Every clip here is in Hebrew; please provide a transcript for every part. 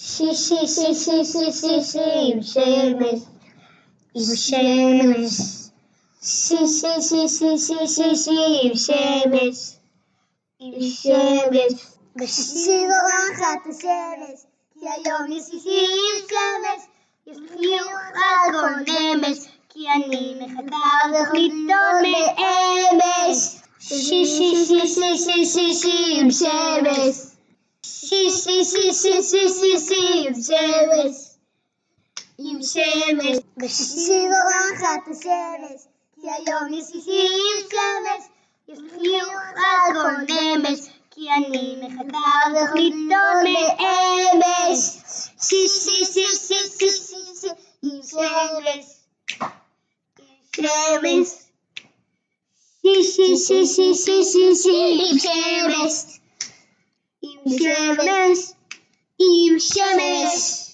שישי, שישי, שישי, עם שמש, עם שמש. שישי, שישי, שישי, עם שמש, עם שמש. בשישי זורחת השמש, כי היום יש שישי עם שמש. על כל נמש, כי אני מחכה לתוכניתו מאמש. שישי, שישי, שישי, עם שמש. שישי, שישי, שישי, שישי, עם שמש. עם שמש. בשישי זורחת השמש, כי היום יש שישי עם שמש. יש חיוך על כל נמש, כי אני מחכה לתוכניתו מאמש. שישי, שישי, שישי, שישי, עם שמש. עם שמש. שישי, שישי, שישי, שישי, עם שמש. עם שמש.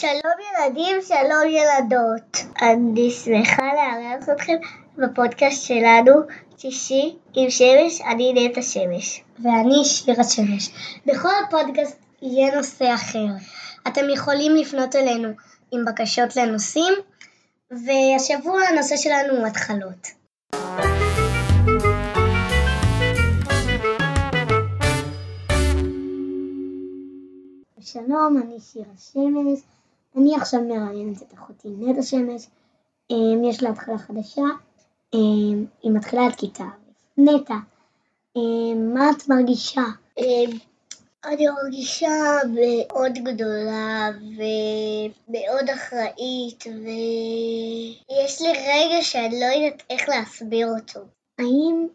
שלום ילדים, שלום ילדות. אני שמחה לארח אתכם בפודקאסט שלנו, שישי עם שמש, אני נטע שמש. ואני שירה שמש. בכל הפודקאסט יהיה נושא אחר. אתם יכולים לפנות אלינו עם בקשות לנושאים, והשבוע הנושא שלנו הוא התחלות. שלום, אני שירה שמש. אני עכשיו מראיינת את אחותי נטע שמש. אמ, יש לה התחלה חדשה, אמ, היא מתחילה את כיתה א'. נטע, אמ, מה את מרגישה? אני מרגישה מאוד גדולה ומאוד אחראית ויש לי רגע שאני לא יודעת איך להסביר אותו. האם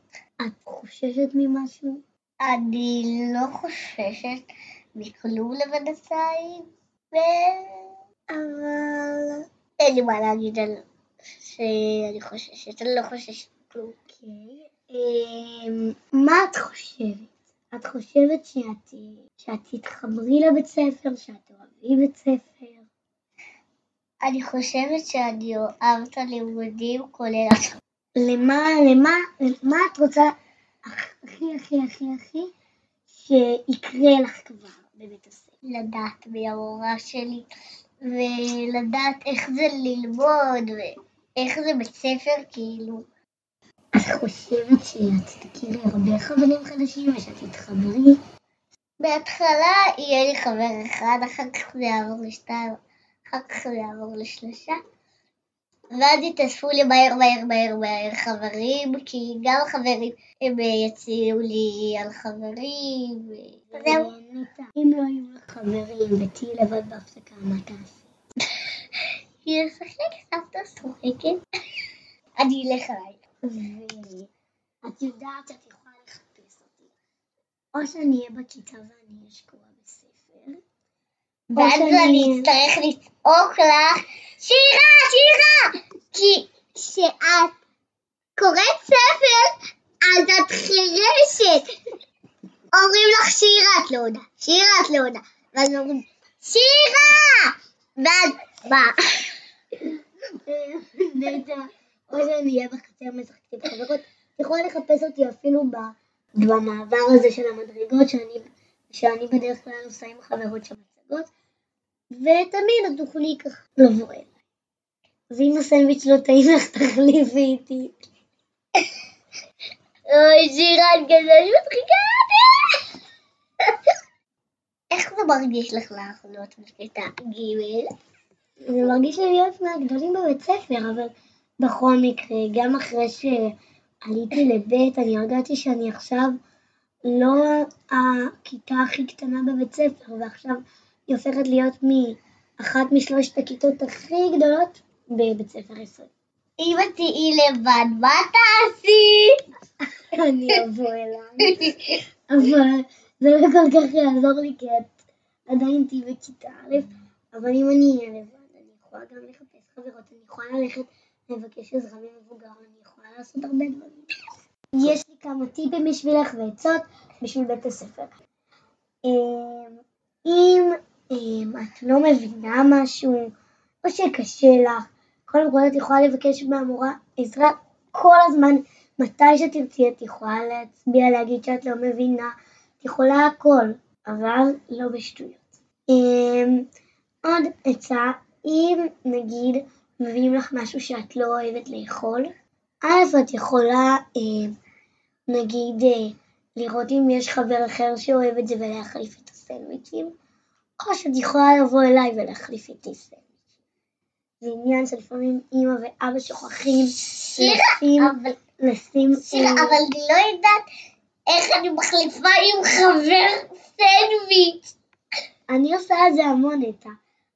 את חוששת ממשהו? אני לא חוששת מכלום לבנתיים, אבל אין לי מה להגיד על שאני חוששת, אני לא חוששת כלום. אוקיי. אמ, מה את חושבת? את חושבת שאת, שאת תתחברי לבית ספר, שאת אוהבי בית ספר? אני חושבת שאני אוהב את הלימודים כולל... למה, למה, למה את רוצה הכי הכי הכי הכי שיקרה לך כבר בבית הספר? לדעת מי המורה שלי, ולדעת איך זה ללמוד, ואיך זה בית ספר, כאילו. את חושבת שאת תכירי הרבה חברים חדשים ושאת תתחברי? בהתחלה יהיה לי חבר אחד, אחר כך זה יעבור לשתיים, אחר כך זה יעבור לשלושה. ואז יתאספו לי מהר מהר מהר מהר חברים, כי גם החברים הם יציעו לי על חברים, וזהו. אם לא היו לך חברים ותהיי לבד בהפסקה, מה תעשי? היא לשחק, סבתא שוחקת. אני אלך עליי. ואת יודעת שאת יכולה לחפש אותי. או שאני אהיה בכיתה ואני אהיה שקועה בספר. ואז אני אצטרך לצעוק לך, שירה, שירה! כי כשאת קוראת ספר, אז את חירשת. אומרים לך שירה, את לא עונה, שירה, את לא עונה. ואז אומרים, שירה! ואז מה? או שאני אהיה בחצר משחקת עם חברות, את יכולה לחפש אותי אפילו במעבר הזה של המדרגות, שאני, בדרך כלל עושה עם חברות שם הצגות, ותמיד את תוכלי ככה לבוא אליי. ואם הסנדוויץ' לא טעים לך, תחליפי איתי. אוי, שירן כזה מצחיקה אותי. איך זה מרגיש לך לאחרונות בכיתה ג'? זה מרגיש לי להיות מהגדולים בבית ספר, אבל בכל מקרה, גם אחרי שעליתי לבית, אני הרגשתי שאני עכשיו לא הכיתה הכי קטנה בבית ספר, ועכשיו היא הופכת להיות מאחת משלושת הכיתות הכי גדולות בבית ספר יסודי. אם את תהיי לבד, מה תעשי? אני אבוא אליי, אבל זה לא כל כך יעזור לי, כי את עדיין תהיי בכיתה א', אבל אם אני אהיה לבד, אני יכולה גם לחפש חברות, אני יכולה ללכת לבקש עזרה ממבוגר, אני יכולה לעשות הרבה דברים. יש לי כמה טיפים בשבילך ועצות בשביל בית הספר. אם את לא מבינה משהו, או שקשה לך, כל את יכולה לבקש מהמורה עזרה כל הזמן, מתי שתרצי את יכולה להצביע, להגיד שאת לא מבינה, את יכולה הכל. אבל לא בשטויות. אמ, עוד עצה, אם נגיד מביאים לך משהו שאת לא אוהבת לאכול, אז את יכולה אה, נגיד אה, לראות אם יש חבר אחר שאוהב את זה ולהחליף את הסנדוויצ'ים, או שאת יכולה לבוא אליי ולהחליף איתי סנדוויץ'. זה עניין שלפעמים אימא ואבא שוכחים לשים, אבל, לשים... שירה, אבל אני לא יודעת איך אני מחליפה עם חבר סנדוויץ'. אני עושה את זה המון נטע,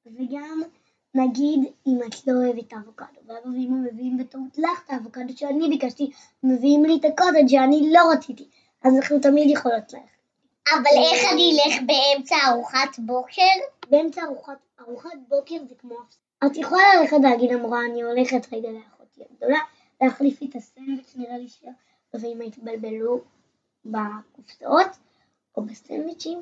וגם נגיד אם את לא אוהבת אבוקדו, ואבא ואמא מביאים בטעות לך את האבוקדו שאני ביקשתי, מביאים לי את הקוטג' שאני לא רציתי, אז אנחנו תמיד יכולות ללכת. אבל איך אני אלך באמצע ארוחת בוקר? באמצע ארוחת, ארוחת בוקר זה כמו... את יכולה ללכת להגיד למורה, אני הולכת רגע לאחותי הגדולה, להחליף לי את הסנדוויץ', נראה לי שאם התבלבלו בקופסאות או בסנדוויצ'ים,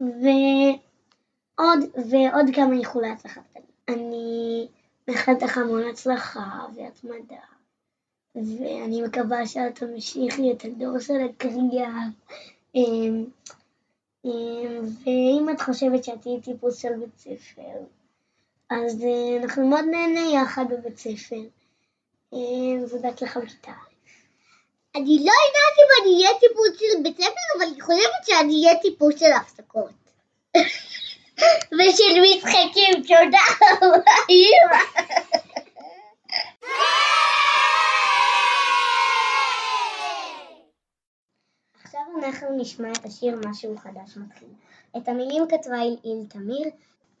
ועוד, ועוד כמה איחולי הצלחה קטנים. אני מאחלת לך המון הצלחה והתמדה, ואני מקווה שאת תמשיכי את הדור של הקריאה. אמ, אמ, ואם את חושבת שאת תהיי טיפוס של בית ספר, אז אה, אנחנו מאוד נהנה יחד בבית ספר. ובהצלחה בכיתה אני לא יודעת אם אני אהיה טיפוס של בית ספר, אבל אני חושבת שאני אהיה טיפוס של הפסקות. ושל משחקים, תודה רבה. עכשיו אנחנו נשמע את השיר משהו חדש מתחיל. את המילים כתבה אילאיל תמיר,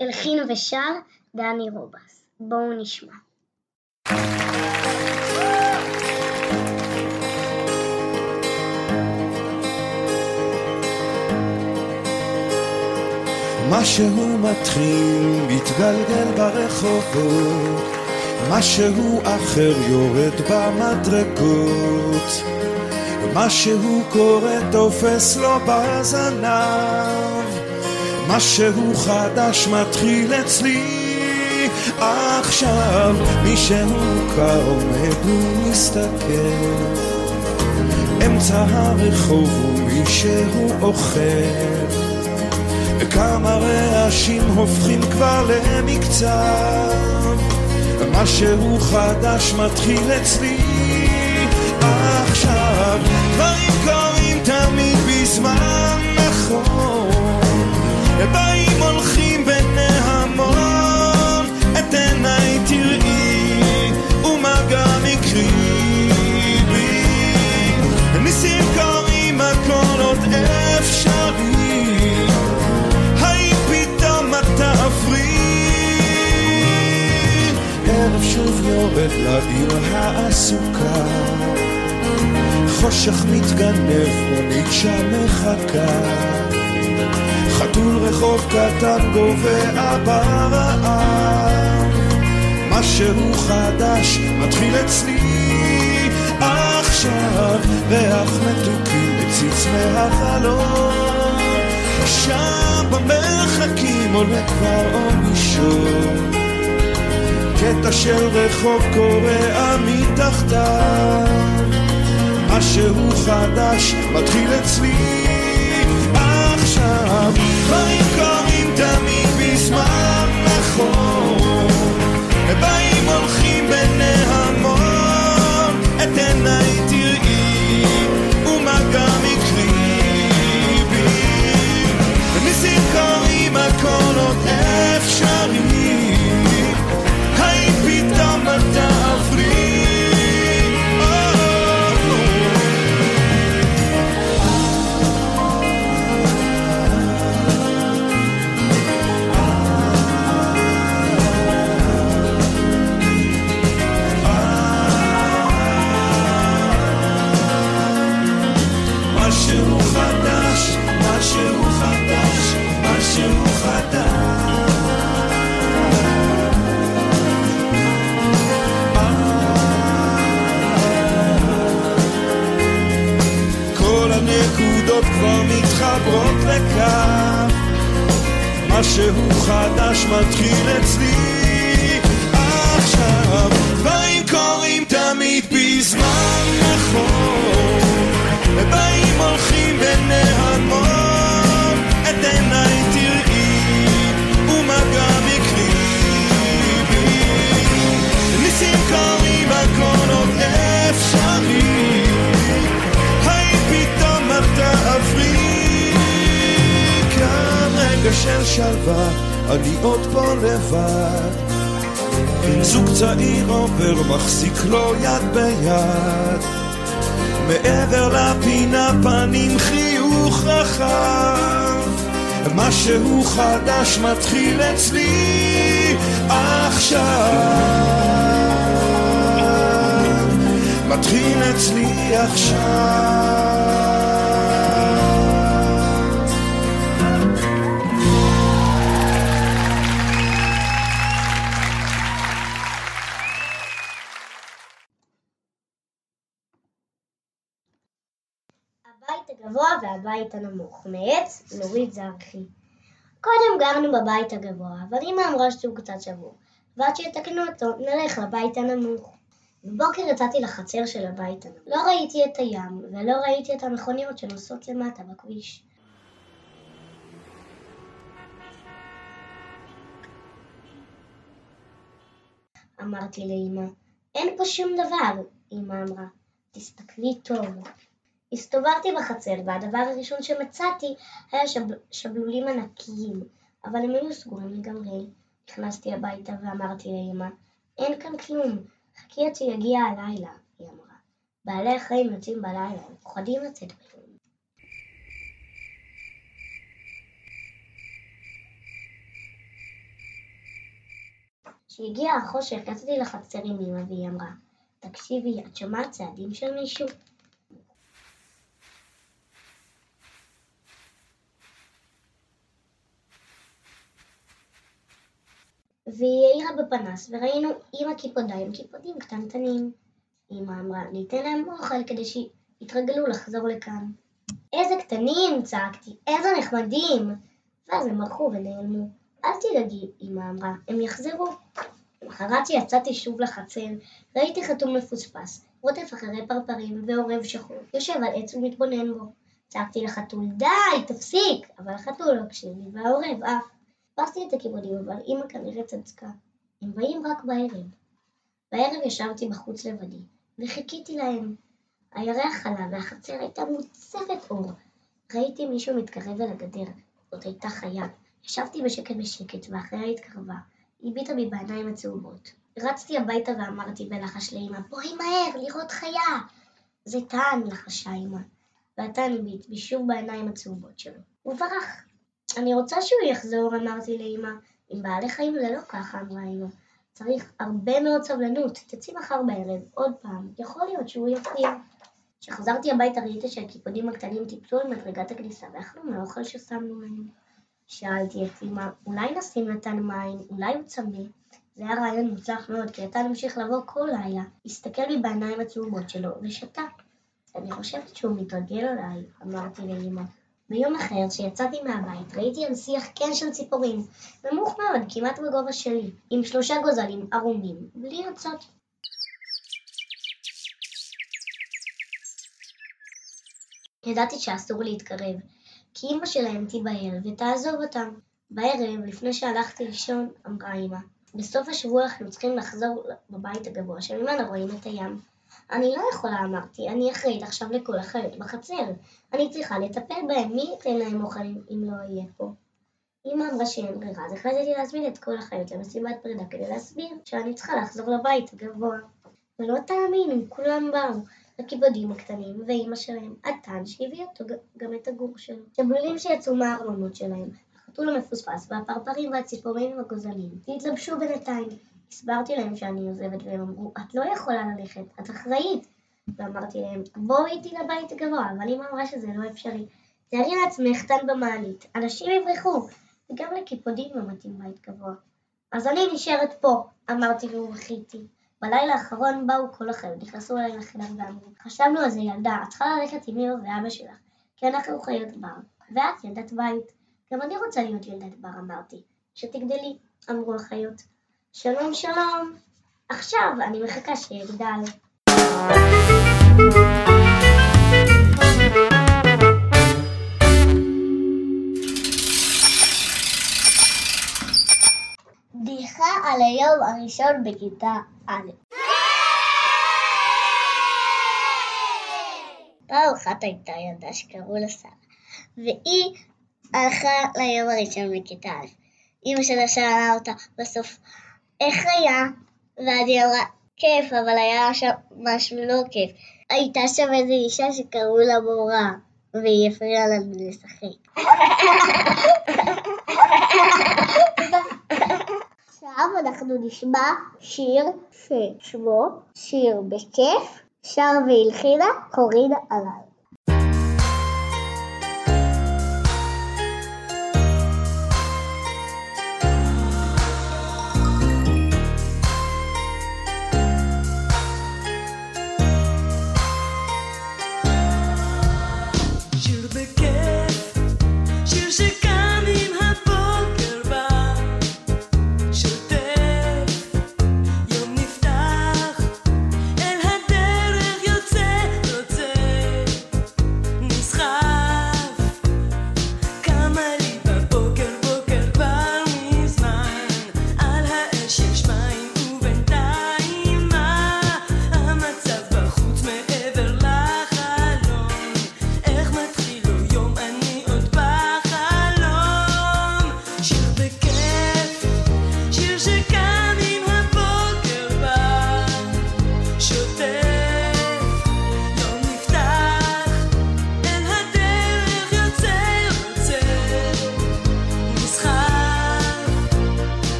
הלחין ושר דני רובס. בואו נשמע. משהו מתחיל, מתגלגל ברחובות, משהו אחר יורד במדרגות, משהו קורה תופס לו בזנב, משהו חדש מתחיל אצלי עכשיו, מישהו מוכר עומד ומסתכל, אמצע הרחוב ומישהו אוכל. וכמה רעשים הופכים כבר למקצב. משהו חדש מתחיל אצלי. עכשיו דברים קורים תמיד בזמן נכון תראי ומה גם יקרי בי ניסים קורים הכל עוד אפשרי הערב שוב יורד לעיר העסוקה. חושך מתגנב, מונית שם מחכה. חתול רחוב קטן גובע ברעב משהו חדש מתחיל אצלי. עכשיו ריח מתוקים מציץ מהחלום שם במרחקים עולה כבר אור מישור קטע של רחוב קורע מתחתיו משהו חדש מתחיל אצלי. עכשיו דברים קורים תמיד בזמן נכון באים הולכים בנהמון את עיניי מתחברות לקו משהו חדש מתחיל אצלי. עכשיו דברים קורים תמיד בזמן נכון. ובאים הולכים בנהמון של שלווה, אני עוד פה לבד. זוג צעיר עובר, מחזיק לו יד ביד. מעבר לפינה פנים חיוך רחב. משהו חדש מתחיל אצלי עכשיו. מתחיל אצלי עכשיו. הבית הגבוה והבית הנמוך, מאת נורית זרחי. קודם גרנו בבית הגבוה, אבל אמא אמרה שהוא קצת שבור, ועד שיתקנו אותו, נלך לבית הנמוך. בבוקר יצאתי לחצר של הבית הנמוך. לא ראיתי את הים, ולא ראיתי את המכוניות שנוסעות למטה בכביש. אמרתי לאמא, אין פה שום דבר, אמא אמרה, תסתכלי טוב. הסתובבתי בחצר, והדבר הראשון שמצאתי היה שב... שבלולים ענקיים, אבל הם היו סגורים לגמרי. נכנסתי הביתה ואמרתי לאמא, אין כאן כלום, חכי עד שיגיע הלילה, היא אמרה. בעלי החיים יוצאים בלילה, הם פוחדים לצאת ביום. כשהגיע החושך יצאתי לחצר עם אמא והיא אמרה, תקשיבי, את שומעת צעדים של מישהו? והיא האירה בפנס, וראינו אימא קיפודיים, קיפודים קטנטנים. אמא אמרה, ניתן להם אוכל כדי שיתרגלו לחזור לכאן. איזה קטנים! צעקתי, איזה נחמדים! ואז הם הלכו ונעלמו. אל תדאגי, אמא אמרה, הם יחזרו. למחרת שיצאתי שוב לחצר, ראיתי חתום מפוספס, רודף אחרי פרפרים ועורב שחור, יושב על עץ ומתבונן בו. צעקתי לחתול, די, תפסיק! אבל החתול לא הקשיב לי, והעורב עף. חיפשתי את הכיבודים, אבל אמא כנראה צדקה. הם באים רק בערב. בערב ישבתי בחוץ לבדי, וחיכיתי להם. הירח עלה והחצר הייתה מוצפת אור. ראיתי מישהו מתקרב אל הגדר, זאת הייתה חיה. ישבתי בשקט בשקט, והחיה התקרבה. הביטה בי בעיניים הצהובות. רצתי הביתה ואמרתי בלחש לאמא, בואי מהר, לראות חיה! זה טען, לחשה אמא. והטען הביט בי שוב בעיניים הצהובות שלו. הוא ברח. אני רוצה שהוא יחזור, אמרתי לאמא. עם בעלי חיים זה לא ככה, אמרה אמא. צריך הרבה מאוד סבלנות. תצאי מחר בערב, עוד פעם. יכול להיות שהוא יופיע. כשחזרתי הביתה ראיתי שהקיפודים הקטנים טיפסו על מדרגת הכניסה ואכלו מהאוכל ששמנו להם. שאלתי את אמא, אולי נשים נתן מים, אולי הוא צמא? זה היה רעיון מוצלח מאוד, כי נתן המשיך לבוא כל לילה, הסתכל לי בעיניים הצהובות שלו, ושתק. אני חושבת שהוא מתרגל עליי, אמרתי לאמא. ביום אחר, כשיצאתי מהבית, ראיתי על שיח קן של ציפורים, נמוך מאוד, כמעט בגובה שלי, עם שלושה גוזלים ערומים, בלי לרצות. ידעתי שאסור להתקרב, כי אמא שלהם תיבהל ותעזוב אותם. בערב, לפני שהלכתי לישון, אמרה אמא, בסוף השבוע אנחנו צריכים לחזור בבית הגבוה שממנו רואים את הים. אני לא יכולה, אמרתי, אני אחראית עכשיו לכל החיות בחצר. אני צריכה לטפל בהם, מי ייתן להם אוכל אם לא אהיה פה? אמא אמרה שאין ברירה, אז החלטתי להזמין את כל החיות למסיבת פרידה כדי להסביר שאני צריכה לחזור לבית הגבוה. ולא תאמינו, כולם באו. הכיבודים הקטנים ואימא שלהם, הטן שהביא אותו גם את הגור שלו. שבלולים שיצאו מהארמונות שלהם, החתול המפוספס והפרפרים והציפורים והגוזלים, והתלבשו בינתיים. הסברתי להם שאני עוזבת והם אמרו, את לא יכולה ללכת, את אחראית. ואמרתי להם, בואו איתי לבית הגבוה, אבל אמא אמרה שזה לא אפשרי. תארי לעצמך טן במעלית, אנשים יברחו, וגם לקיפודים לא מתאים בית גבוה. אז אני נשארת פה, אמרתי ובכיתי. בלילה האחרון באו כל החיות, נכנסו אליי לחדר ואמרו, חשבנו על זה ילדה, את צריכה ללכת עם אמא ואבא שלך, כי אנחנו חיות בר, ואת ילדת בית. גם אני רוצה להיות ילדת בר, אמרתי. שתגדלי, אמרו החיות. שלום שלום. עכשיו אני מחכה שיגדל. בדיחה על היום הראשון בכיתה א'. פעם אחת הייתה ילדה שקראו לה שרה, והיא הלכה ליום הראשון בכיתה א'. אמא שלה שאלה אותה בסוף, איך היה? ואז היא אמרה, כיף, אבל היה שם משהו לא כיף. הייתה שם איזו אישה שקראו לה מורה, והיא הפריעה לנו לשחק. עכשיו אנחנו נשמע שיר ששמו שיר בכיף, שר והלחינה קורין עליי.